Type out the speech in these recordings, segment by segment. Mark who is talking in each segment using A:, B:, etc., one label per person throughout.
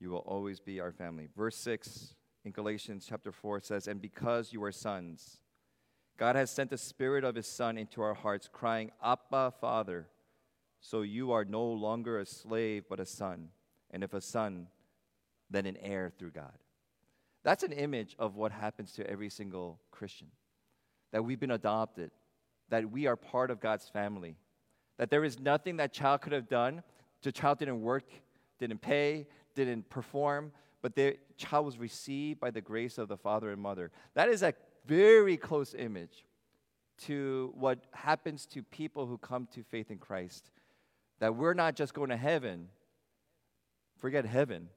A: You will always be our family. Verse 6 in Galatians chapter 4 says, And because you are sons, God has sent the Spirit of His Son into our hearts, crying, Abba, Father. So you are no longer a slave, but a son. And if a son, then an heir through God. That's an image of what happens to every single Christian. That we've been adopted, that we are part of God's family, that there is nothing that child could have done. The child didn't work, didn't pay, didn't perform, but the child was received by the grace of the father and mother. That is a very close image to what happens to people who come to faith in Christ that we're not just going to heaven, forget heaven,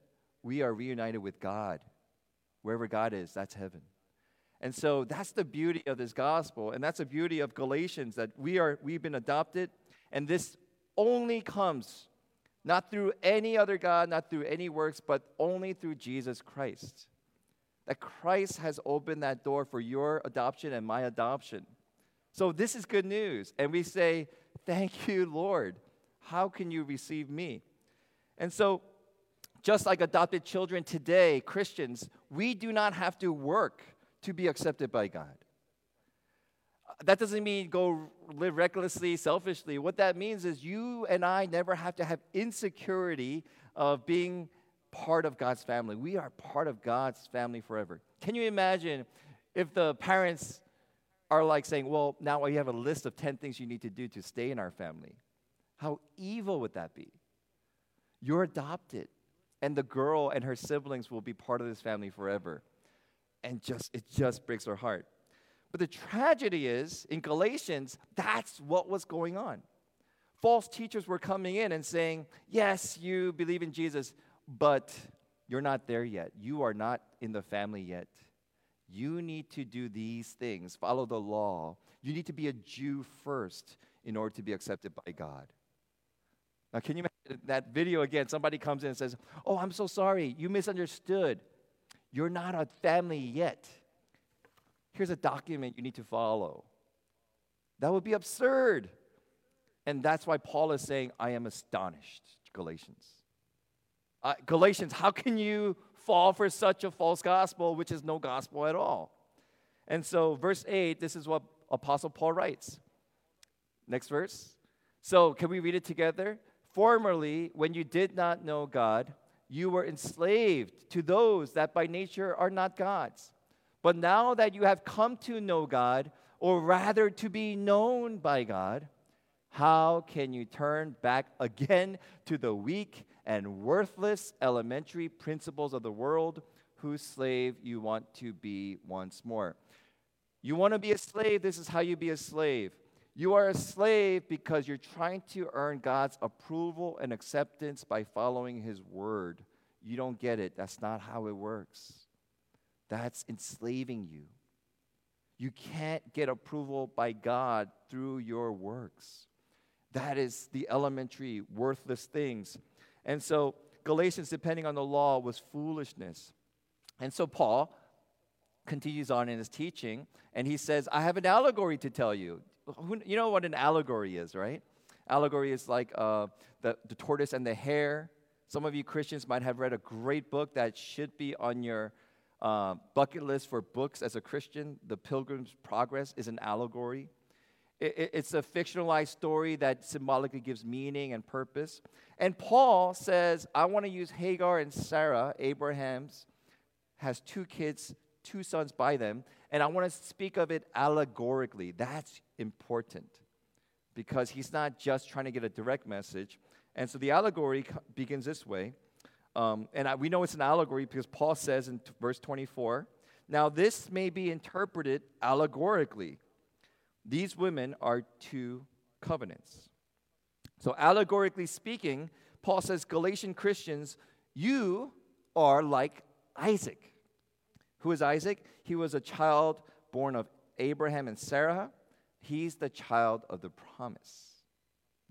A: we are reunited with God. Wherever God is, that's heaven. And so that's the beauty of this gospel, and that's the beauty of Galatians that we are we've been adopted, and this only comes not through any other God, not through any works, but only through Jesus Christ. That Christ has opened that door for your adoption and my adoption. So this is good news. And we say, Thank you, Lord. How can you receive me? And so, just like adopted children today, Christians, we do not have to work to be accepted by God. That doesn't mean go live recklessly, selfishly. What that means is you and I never have to have insecurity of being part of God's family. We are part of God's family forever. Can you imagine if the parents are like saying, Well, now we have a list of 10 things you need to do to stay in our family? How evil would that be? You're adopted, and the girl and her siblings will be part of this family forever. And just it just breaks our heart. But the tragedy is in Galatians, that's what was going on. False teachers were coming in and saying, Yes, you believe in Jesus, but you're not there yet. You are not in the family yet. You need to do these things, follow the law. You need to be a Jew first in order to be accepted by God. Now, can you imagine that video again? Somebody comes in and says, Oh, I'm so sorry. You misunderstood. You're not a family yet. Here's a document you need to follow. That would be absurd. And that's why Paul is saying, I am astonished, Galatians. Uh, Galatians, how can you fall for such a false gospel, which is no gospel at all? And so, verse 8, this is what Apostle Paul writes. Next verse. So, can we read it together? Formerly, when you did not know God, you were enslaved to those that by nature are not God's. But now that you have come to know God, or rather to be known by God, how can you turn back again to the weak and worthless elementary principles of the world, whose slave you want to be once more? You want to be a slave, this is how you be a slave. You are a slave because you're trying to earn God's approval and acceptance by following His word. You don't get it. That's not how it works. That's enslaving you. You can't get approval by God through your works. That is the elementary, worthless things. And so, Galatians, depending on the law, was foolishness. And so, Paul continues on in his teaching, and he says, I have an allegory to tell you you know what an allegory is, right? Allegory is like uh, the, the tortoise and the hare. Some of you Christians might have read a great book that should be on your uh, bucket list for books as a Christian. The Pilgrim's Progress is an allegory. It, it, it's a fictionalized story that symbolically gives meaning and purpose. And Paul says, I want to use Hagar and Sarah, Abraham's, has two kids, two sons by them, and I want to speak of it allegorically. That's important because he's not just trying to get a direct message. And so the allegory begins this way. Um, and I, we know it's an allegory because Paul says in t- verse 24 Now this may be interpreted allegorically. These women are two covenants. So, allegorically speaking, Paul says, Galatian Christians, you are like Isaac. Who is Isaac? He was a child born of Abraham and Sarah. He's the child of the promise.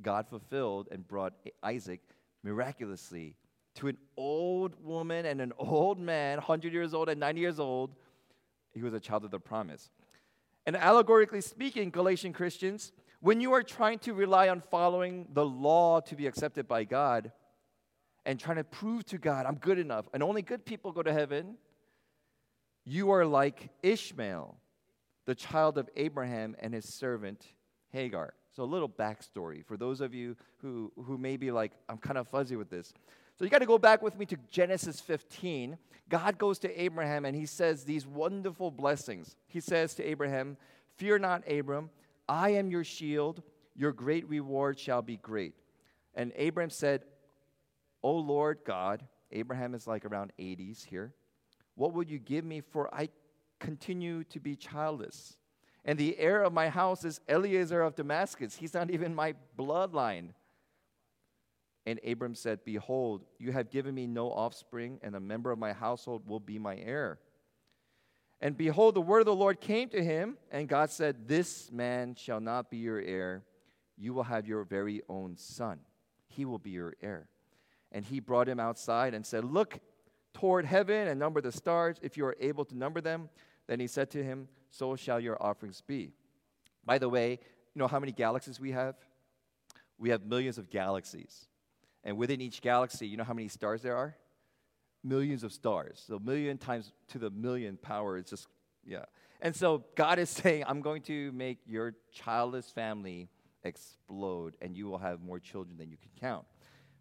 A: God fulfilled and brought Isaac miraculously to an old woman and an old man, 100 years old and 90 years old. He was a child of the promise. And allegorically speaking, Galatian Christians, when you are trying to rely on following the law to be accepted by God, and trying to prove to God, I'm good enough, and only good people go to heaven, you are like Ishmael, the child of Abraham and his servant Hagar. So, a little backstory for those of you who, who may be like, I'm kind of fuzzy with this. So, you got to go back with me to Genesis 15. God goes to Abraham and he says these wonderful blessings. He says to Abraham, Fear not, Abram, I am your shield, your great reward shall be great. And Abraham said, O Lord God, Abraham is like around 80s here, what will you give me for I continue to be childless? And the heir of my house is Eliezer of Damascus. He's not even my bloodline. And Abram said, Behold, you have given me no offspring, and a member of my household will be my heir. And behold, the word of the Lord came to him, and God said, This man shall not be your heir. You will have your very own son. He will be your heir. And he brought him outside and said, Look toward heaven and number the stars, if you are able to number them. Then he said to him, So shall your offerings be. By the way, you know how many galaxies we have? We have millions of galaxies. And within each galaxy, you know how many stars there are? Millions of stars. So, million times to the million power is just, yeah. And so, God is saying, I'm going to make your childless family explode, and you will have more children than you can count.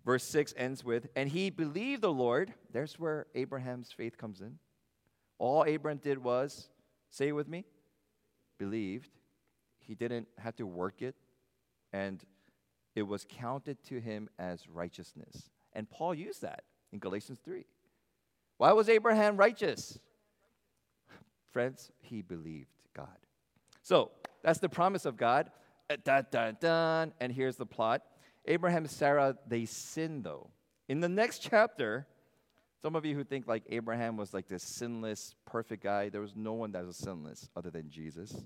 A: Verse 6 ends with, And he believed the Lord. There's where Abraham's faith comes in. All Abraham did was, say it with me, believed. He didn't have to work it, and it was counted to him as righteousness. And Paul used that in Galatians 3. Why was Abraham righteous? Friends, he believed God. So that's the promise of God. Uh, dun, dun, dun. And here's the plot Abraham and Sarah, they sinned though. In the next chapter, some of you who think like Abraham was like this sinless, perfect guy, there was no one that was sinless other than Jesus.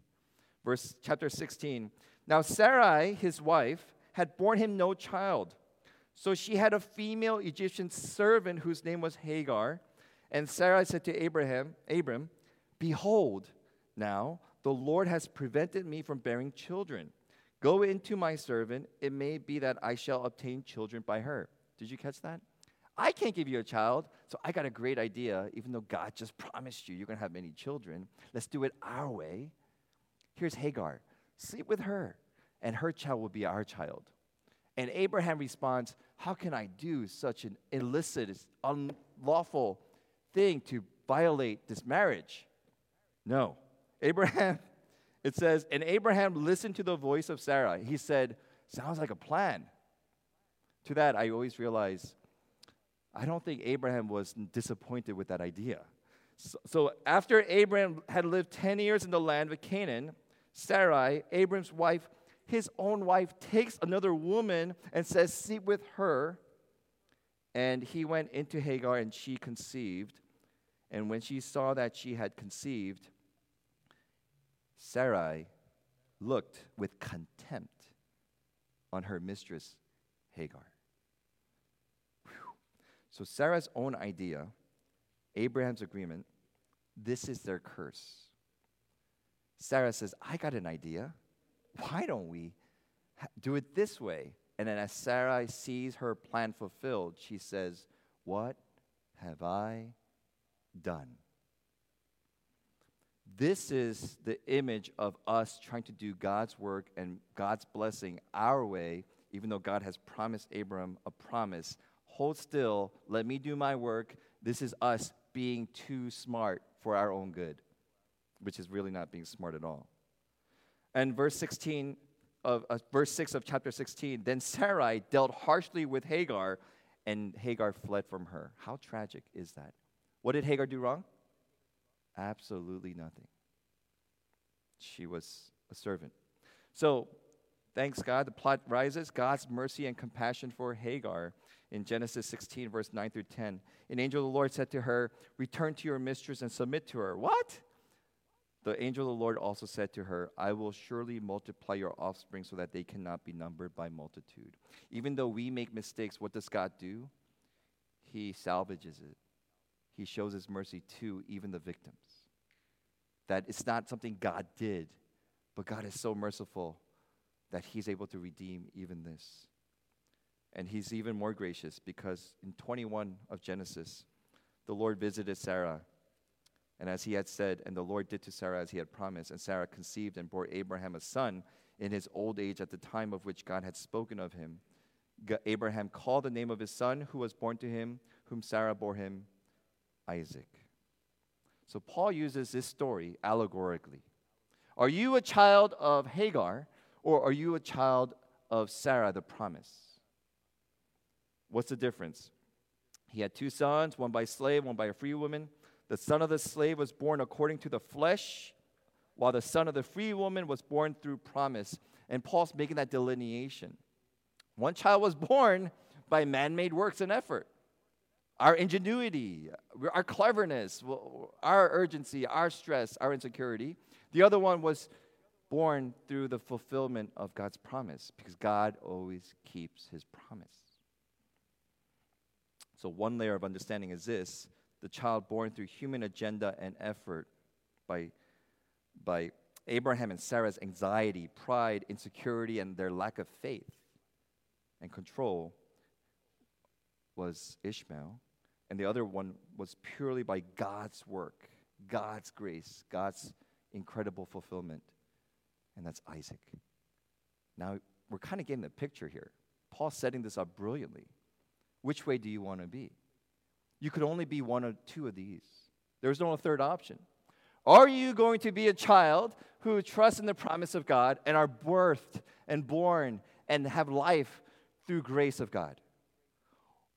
A: Verse chapter 16. Now Sarai, his wife, had borne him no child. So she had a female Egyptian servant whose name was Hagar. And Sarai said to Abraham, Abram, Behold, now the Lord has prevented me from bearing children. Go into my servant, it may be that I shall obtain children by her. Did you catch that? I can't give you a child, so I got a great idea, even though God just promised you you're going to have many children. Let's do it our way. Here's Hagar sleep with her, and her child will be our child. And Abraham responds, How can I do such an illicit, unlawful thing to violate this marriage? No. Abraham, it says, and Abraham listened to the voice of Sarah. He said, Sounds like a plan. To that, I always realize I don't think Abraham was disappointed with that idea. So, so, after Abraham had lived 10 years in the land of Canaan, Sarai, Abraham's wife, his own wife, takes another woman and says, Sleep with her. And he went into Hagar and she conceived. And when she saw that she had conceived, Sarai looked with contempt on her mistress Hagar. So Sarah's own idea, Abraham's agreement, this is their curse. Sarah says, I got an idea. Why don't we do it this way? And then as Sarah sees her plan fulfilled, she says, What have I done? This is the image of us trying to do God's work and God's blessing our way, even though God has promised Abram a promise hold still, let me do my work. This is us being too smart for our own good, which is really not being smart at all. And verse 16 of uh, verse 6 of chapter 16, then Sarai dealt harshly with Hagar, and Hagar fled from her. How tragic is that? What did Hagar do wrong? Absolutely nothing. She was a servant. So, thanks God, the plot rises God's mercy and compassion for Hagar in Genesis 16, verse 9 through 10. An angel of the Lord said to her, Return to your mistress and submit to her. What? The angel of the Lord also said to her, I will surely multiply your offspring so that they cannot be numbered by multitude. Even though we make mistakes, what does God do? He salvages it. He shows his mercy to even the victims. That it's not something God did, but God is so merciful that he's able to redeem even this. And he's even more gracious because in 21 of Genesis, the Lord visited Sarah. And as he had said, and the Lord did to Sarah as he had promised, and Sarah conceived and bore Abraham a son in his old age at the time of which God had spoken of him. Abraham called the name of his son who was born to him, whom Sarah bore him, Isaac. So Paul uses this story allegorically. Are you a child of Hagar or are you a child of Sarah, the promise? What's the difference? He had two sons, one by slave, one by a free woman. The son of the slave was born according to the flesh, while the son of the free woman was born through promise. And Paul's making that delineation. One child was born by man made works and effort. Our ingenuity, our cleverness, our urgency, our stress, our insecurity. The other one was born through the fulfillment of God's promise because God always keeps his promise. So, one layer of understanding is this the child born through human agenda and effort by, by Abraham and Sarah's anxiety, pride, insecurity, and their lack of faith and control was Ishmael, and the other one was purely by God's work, God's grace, God's incredible fulfillment, and that's Isaac. Now, we're kind of getting the picture here. Paul's setting this up brilliantly. Which way do you want to be? You could only be one or two of these. There's no third option. Are you going to be a child who trusts in the promise of God and are birthed and born and have life through grace of God?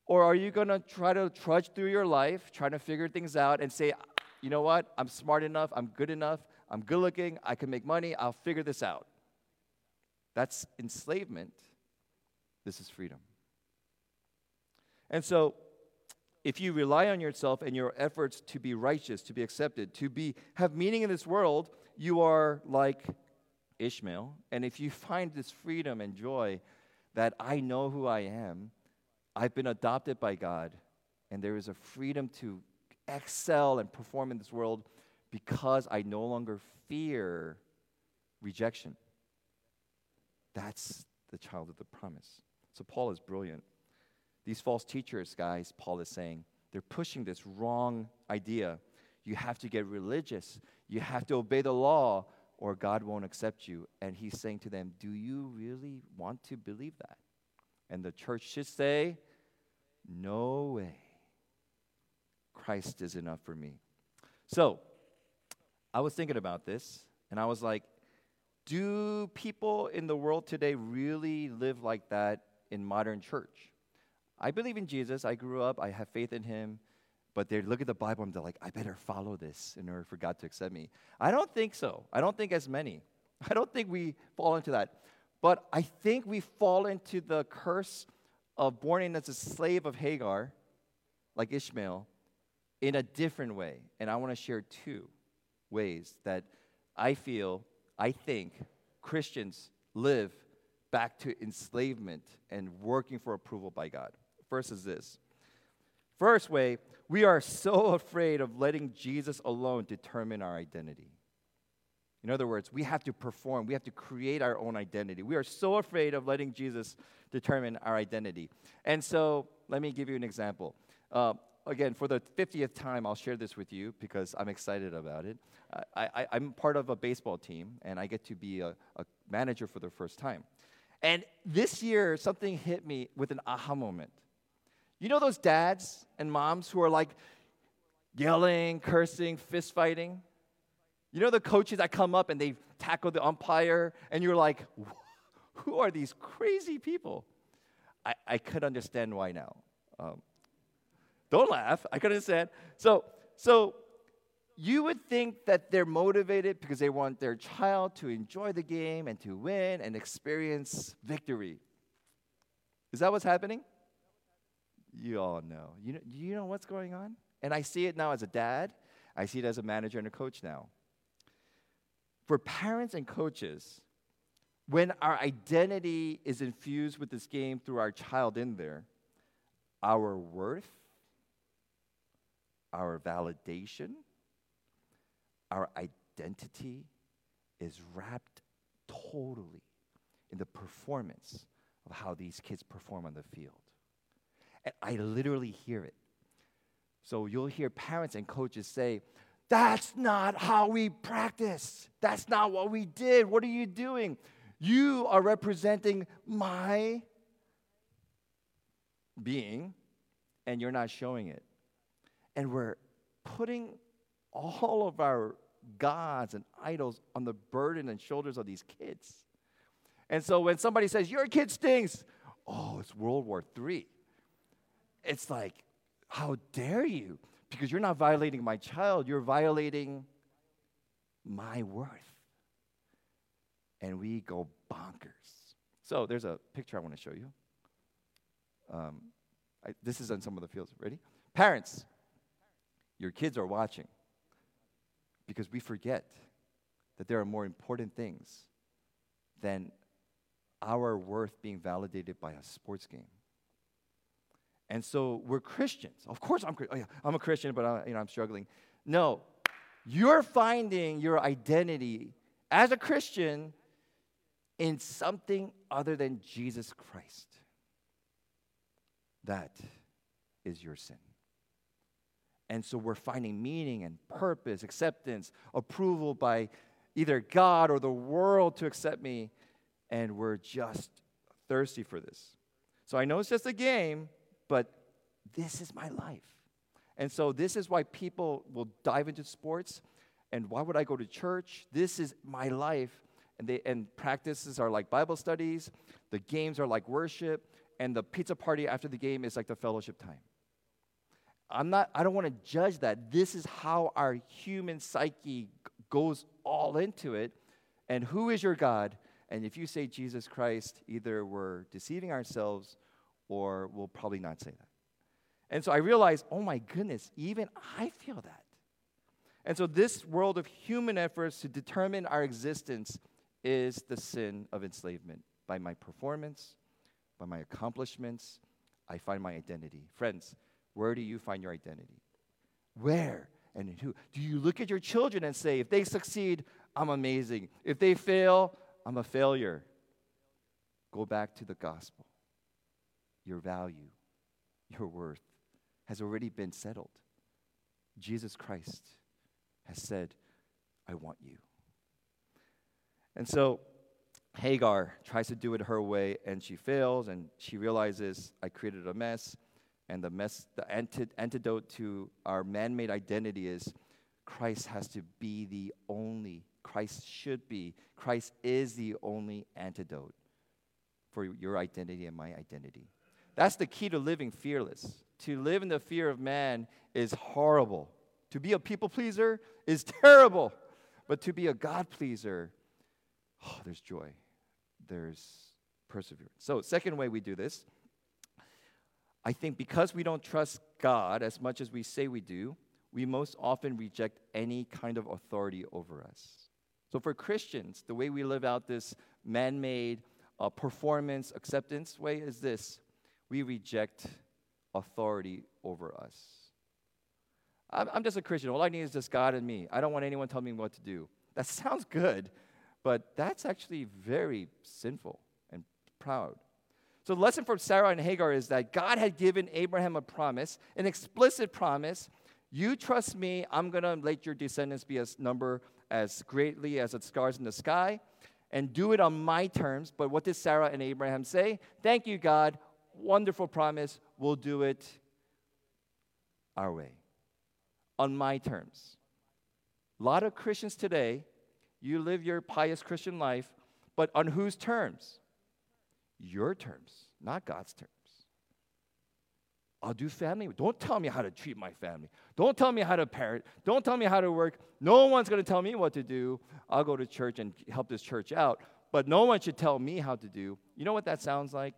A: Or are you going to try to trudge through your life, trying to figure things out and say, you know what? I'm smart enough, I'm good enough, I'm good looking, I can make money, I'll figure this out. That's enslavement. This is freedom. And so, if you rely on yourself and your efforts to be righteous, to be accepted, to be have meaning in this world, you are like Ishmael. And if you find this freedom and joy that I know who I am, I've been adopted by God, and there is a freedom to excel and perform in this world because I no longer fear rejection. That's the child of the promise. So Paul is brilliant. These false teachers, guys, Paul is saying, they're pushing this wrong idea. You have to get religious, you have to obey the law, or God won't accept you. And he's saying to them, Do you really want to believe that? And the church should say, No way. Christ is enough for me. So, I was thinking about this, and I was like, do people in the world today really live like that in modern church? I believe in Jesus. I grew up, I have faith in him. But they look at the Bible and they're like, I better follow this in order for God to accept me. I don't think so. I don't think as many. I don't think we fall into that. But I think we fall into the curse of born in as a slave of Hagar, like Ishmael, in a different way. And I want to share two ways that I feel, I think Christians live back to enslavement and working for approval by God. First is this. First way, we are so afraid of letting Jesus alone determine our identity. In other words, we have to perform, we have to create our own identity. We are so afraid of letting Jesus determine our identity. And so, let me give you an example. Uh, again, for the 50th time, I'll share this with you because I'm excited about it. I, am part of a baseball team, and I get to be a, a manager for the first time. And this year, something hit me with an aha moment. You know those dads and moms who are like yelling, cursing, fist fighting? You know the coaches that come up and they tackle the umpire, and you're like, who are these crazy people? I, I could understand why now. Um, don't laugh. I could understand. So, so you would think that they're motivated because they want their child to enjoy the game and to win and experience victory. Is that what's happening? You all know. You know, you know what's going on? And I see it now as a dad, I see it as a manager and a coach now. For parents and coaches, when our identity is infused with this game through our child in there, our worth, our validation, our identity is wrapped totally in the performance of how these kids perform on the field. And I literally hear it. So you'll hear parents and coaches say, That's not how we practice. That's not what we did. What are you doing? You are representing my being, and you're not showing it. And we're putting all of our gods and idols on the burden and shoulders of these kids. And so when somebody says, Your kid stinks, oh, it's World War III. It's like, How dare you? Because you're not violating my child, you're violating my worth. And we go bonkers. So there's a picture I want to show you. Um, I, this is on some of the fields. Ready? Parents, your kids are watching because we forget that there are more important things than our worth being validated by a sports game. And so we're Christians. Of course, I'm, oh yeah, I'm a Christian, but I, you know, I'm struggling. No, you're finding your identity as a Christian in something other than Jesus Christ. That is your sin. And so we're finding meaning and purpose, acceptance, approval by either God or the world to accept me. And we're just thirsty for this. So I know it's just a game, but this is my life. And so this is why people will dive into sports. And why would I go to church? This is my life. And, they, and practices are like Bible studies, the games are like worship, and the pizza party after the game is like the fellowship time. I'm not, I don't want to judge that. This is how our human psyche goes all into it. And who is your God? And if you say Jesus Christ, either we're deceiving ourselves or we'll probably not say that. And so I realized, oh my goodness, even I feel that. And so this world of human efforts to determine our existence is the sin of enslavement. By my performance, by my accomplishments, I find my identity. Friends, where do you find your identity? Where and who? Do you look at your children and say, if they succeed, I'm amazing. If they fail, I'm a failure. Go back to the gospel. Your value, your worth has already been settled. Jesus Christ has said, I want you. And so Hagar tries to do it her way and she fails and she realizes, I created a mess. And the, mess, the antidote to our man made identity is Christ has to be the only, Christ should be, Christ is the only antidote for your identity and my identity. That's the key to living fearless. To live in the fear of man is horrible. To be a people pleaser is terrible. But to be a God pleaser, oh, there's joy, there's perseverance. So, second way we do this I think because we don't trust God as much as we say we do, we most often reject any kind of authority over us. So, for Christians, the way we live out this man made uh, performance acceptance way is this we reject authority over us. I'm, I'm just a Christian. All I need is just God and me. I don't want anyone telling me what to do. That sounds good, but that's actually very sinful and proud. So the lesson from Sarah and Hagar is that God had given Abraham a promise, an explicit promise. You trust me, I'm going to let your descendants be as number as greatly as the stars in the sky and do it on my terms. But what did Sarah and Abraham say? Thank you, God. Wonderful promise. We'll do it our way, on my terms. A lot of Christians today, you live your pious Christian life, but on whose terms? your terms, not God's terms. I'll do family. Don't tell me how to treat my family. Don't tell me how to parent. Don't tell me how to work. No one's going to tell me what to do. I'll go to church and help this church out. But no one should tell me how to do. You know what that sounds like?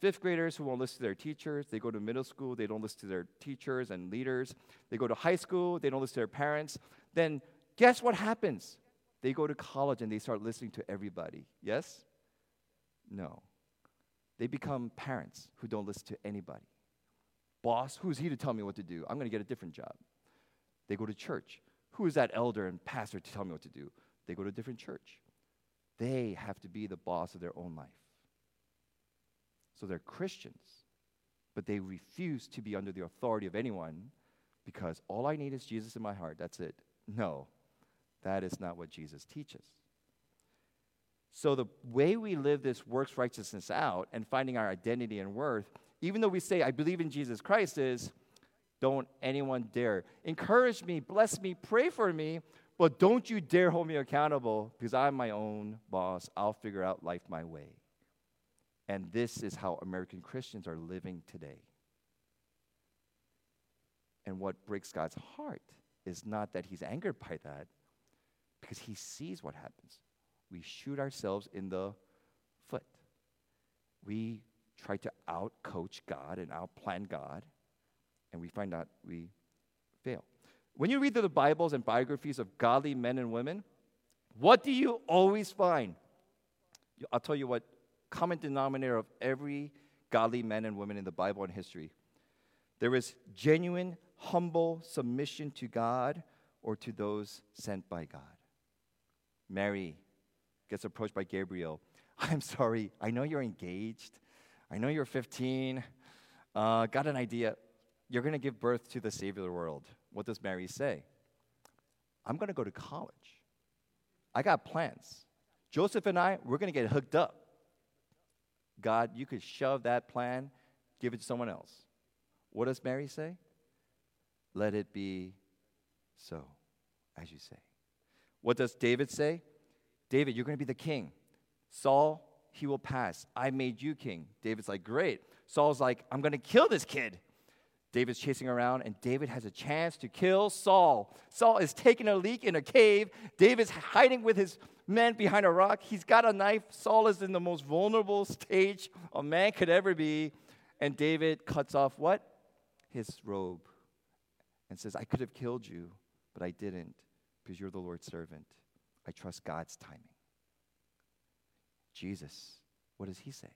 A: Fifth graders who won't listen to their teachers. They go to middle school, they don't listen to their teachers and leaders. They go to high school, they don't listen to their parents. Then guess what happens? They go to college and they start listening to everybody. Yes? No. They become parents who don't listen to anybody. Boss, who's he to tell me what to do? I'm going to get a different job. They go to church. Who is that elder and pastor to tell me what to do? They go to a different church. They have to be the boss of their own life. So they're Christians, but they refuse to be under the authority of anyone because all I need is Jesus in my heart. That's it. No, that is not what Jesus teaches. So the way we live this works righteousness out and finding our identity and worth, even though we say, I believe in Jesus Christ, is don't anyone dare encourage me, bless me, pray for me, but don't you dare hold me accountable because I'm my own boss. I'll figure out life my way. And this is how American Christians are living today. And what breaks God's heart is not that he's angered by that, because he sees what happens. We shoot ourselves in the foot. We try to outcoach God and outplan God, and we find out we fail. When you read the Bibles and biographies of godly men and women, what do you always find? I'll tell you what common denominator of every godly men and women in the Bible and history. There is genuine, humble submission to God or to those sent by God. Mary gets approached by Gabriel. I'm sorry, I know you're engaged. I know you're 15. Uh, got an idea. You're going to give birth to the Savior of the world. What does Mary say? I'm going to go to college. I got plans. Joseph and I, we're going to get hooked up. God, you could shove that plan, give it to someone else. What does Mary say? Let it be so, as you say. What does David say? David, you're going to be the king. Saul, he will pass. I made you king. David's like, great. Saul's like, I'm going to kill this kid. David's chasing around, and David has a chance to kill Saul. Saul is taking a leak in a cave. David's hiding with his men behind a rock. He's got a knife. Saul is in the most vulnerable stage a man could ever be. And David cuts off what? His robe and says, I could have killed you, but I didn't because you're the Lord's servant. I trust God's timing. Jesus, what does he say?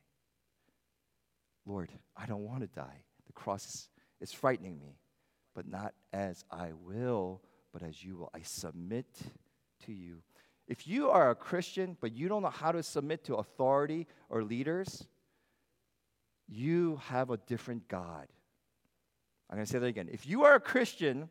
A: Lord, I don't want to die. The cross is frightening me, but not as I will, but as you will. I submit to you. If you are a Christian, but you don't know how to submit to authority or leaders, you have a different God. I'm going to say that again. If you are a Christian,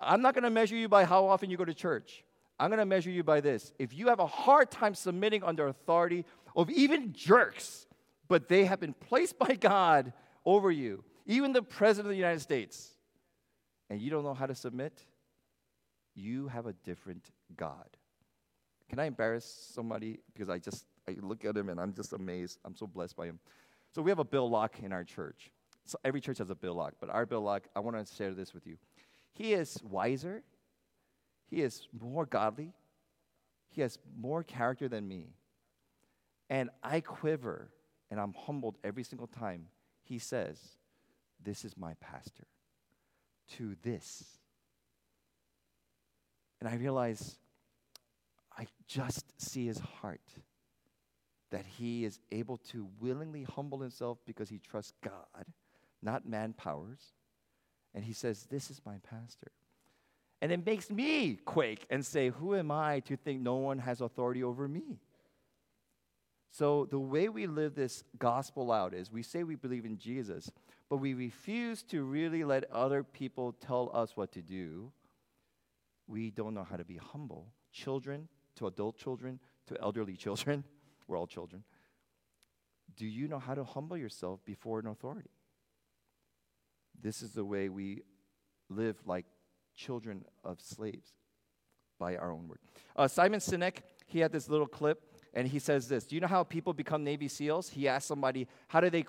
A: I'm not going to measure you by how often you go to church. I'm going to measure you by this. If you have a hard time submitting under authority of even jerks, but they have been placed by God over you, even the President of the United States, and you don't know how to submit, you have a different God. Can I embarrass somebody? Because I just I look at him and I'm just amazed. I'm so blessed by him. So we have a Bill Locke in our church. So every church has a Bill Locke, but our Bill Locke, I want to share this with you. He is wiser, he is more godly. He has more character than me. And I quiver and I'm humbled every single time he says, This is my pastor. To this. And I realize I just see his heart that he is able to willingly humble himself because he trusts God, not man powers. And he says, This is my pastor. And it makes me quake and say, Who am I to think no one has authority over me? So, the way we live this gospel out is we say we believe in Jesus, but we refuse to really let other people tell us what to do. We don't know how to be humble. Children, to adult children, to elderly children, we're all children. Do you know how to humble yourself before an authority? This is the way we live like children of slaves by our own word. Uh, Simon Sinek, he had this little clip, and he says this Do you know how people become Navy SEALs? He asked somebody, How do they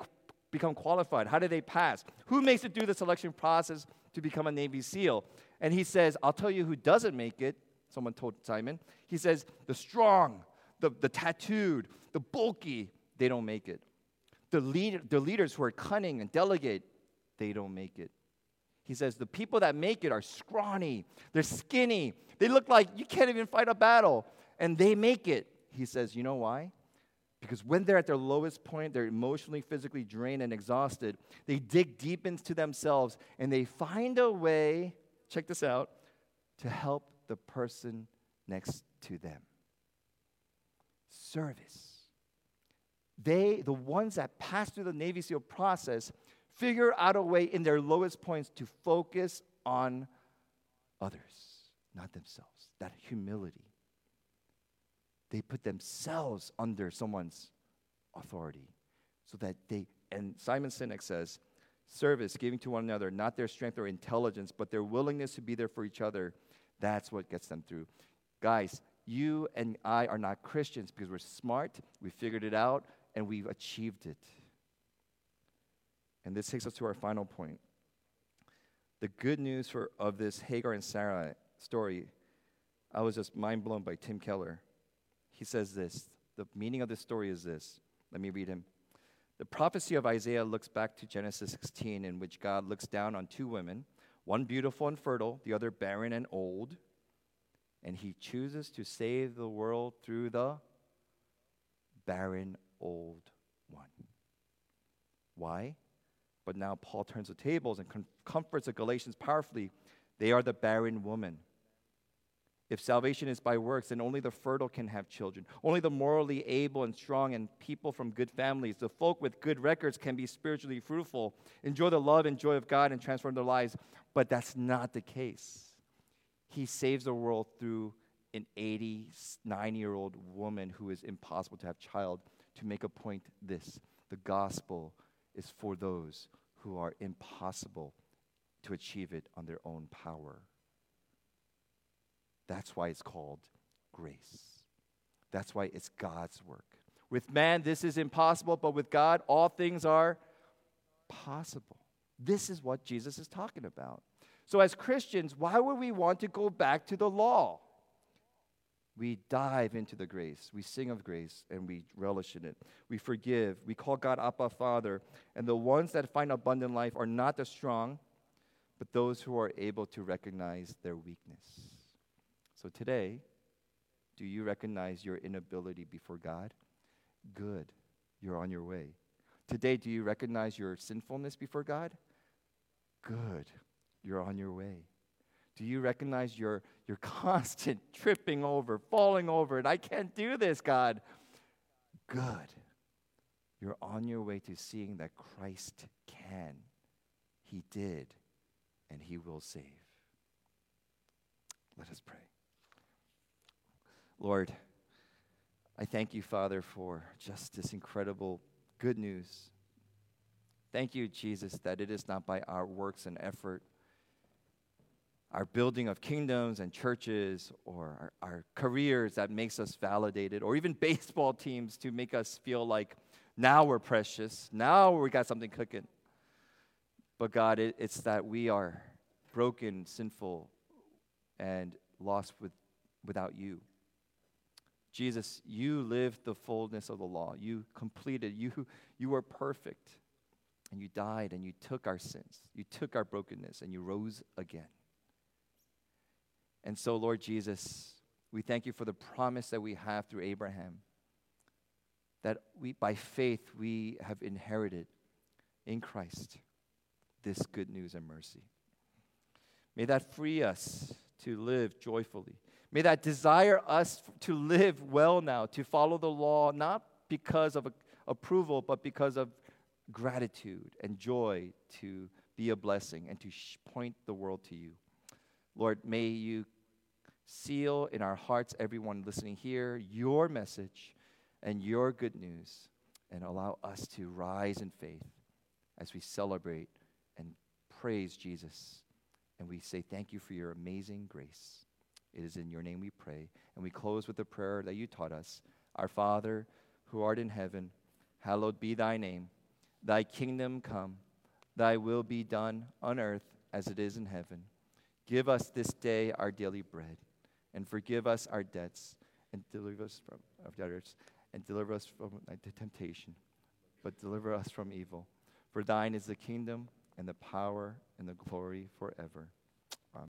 A: become qualified? How do they pass? Who makes it through the selection process to become a Navy SEAL? And he says, I'll tell you who doesn't make it. Someone told Simon. He says, The strong, the, the tattooed, the bulky, they don't make it. The, lead, the leaders who are cunning and delegate, they don't make it. He says, The people that make it are scrawny, they're skinny, they look like you can't even fight a battle, and they make it. He says, You know why? Because when they're at their lowest point, they're emotionally, physically drained and exhausted. They dig deep into themselves and they find a way, check this out, to help the person next to them. Service. they, the ones that pass through the Navy SEAL process, figure out a way in their lowest points to focus on others, not themselves. That humility. They put themselves under someone's authority so that they, and Simon Sinek says, service, giving to one another, not their strength or intelligence, but their willingness to be there for each other, that's what gets them through. Guys, you and I are not Christians because we're smart, we figured it out, and we've achieved it. And this takes us to our final point. The good news for, of this Hagar and Sarah story, I was just mind blown by Tim Keller. He says this the meaning of this story is this. Let me read him. The prophecy of Isaiah looks back to Genesis 16, in which God looks down on two women, one beautiful and fertile, the other barren and old, and he chooses to save the world through the barren old one. Why? But now Paul turns the tables and com- comforts the Galatians powerfully. They are the barren woman. If salvation is by works, then only the fertile can have children. Only the morally able and strong and people from good families, the folk with good records, can be spiritually fruitful, enjoy the love and joy of God, and transform their lives. But that's not the case. He saves the world through an 89 year old woman who is impossible to have child to make a point this the gospel is for those who are impossible to achieve it on their own power. That's why it's called grace. That's why it's God's work. With man, this is impossible, but with God, all things are possible. This is what Jesus is talking about. So, as Christians, why would we want to go back to the law? We dive into the grace. We sing of grace and we relish in it. We forgive. We call God Abba Father. And the ones that find abundant life are not the strong, but those who are able to recognize their weakness. So today, do you recognize your inability before God? Good. You're on your way. Today, do you recognize your sinfulness before God? Good. You're on your way. Do you recognize your, your constant tripping over, falling over, and I can't do this, God? Good. You're on your way to seeing that Christ can. He did, and He will save. Let us pray. Lord, I thank you, Father, for just this incredible good news. Thank you, Jesus, that it is not by our works and effort, our building of kingdoms and churches, or our, our, careers that makes us validated, or even baseball teams to make us feel like now we're precious, now we got something cooking. But God, it, it's that we are broken, sinful, and lost with, without you. Jesus, you lived the fullness of the law. You completed, you, you were perfect. And you died and you took our sins. You took our brokenness and you rose again. And so, Lord Jesus, we thank you for the promise that we have through Abraham that we, by faith, we have inherited in Christ this good news and mercy. May that free us to live joyfully May that desire us to live well now, to follow the law, not because of approval, but because of gratitude and joy to be a blessing and to point the world to you. Lord, may you seal in our hearts, everyone listening here, your message and your good news, and allow us to rise in faith as we celebrate and praise Jesus. And we say thank you for your amazing grace. It is in your name we pray. And we close with the prayer that you taught us Our Father, who art in heaven, hallowed be thy name. Thy kingdom come, thy will be done on earth as it is in heaven. Give us this day our daily bread, and forgive us our debts, and deliver us from our debtors, and deliver us from uh, temptation, but deliver us from evil. For thine is the kingdom, and the power, and the glory forever.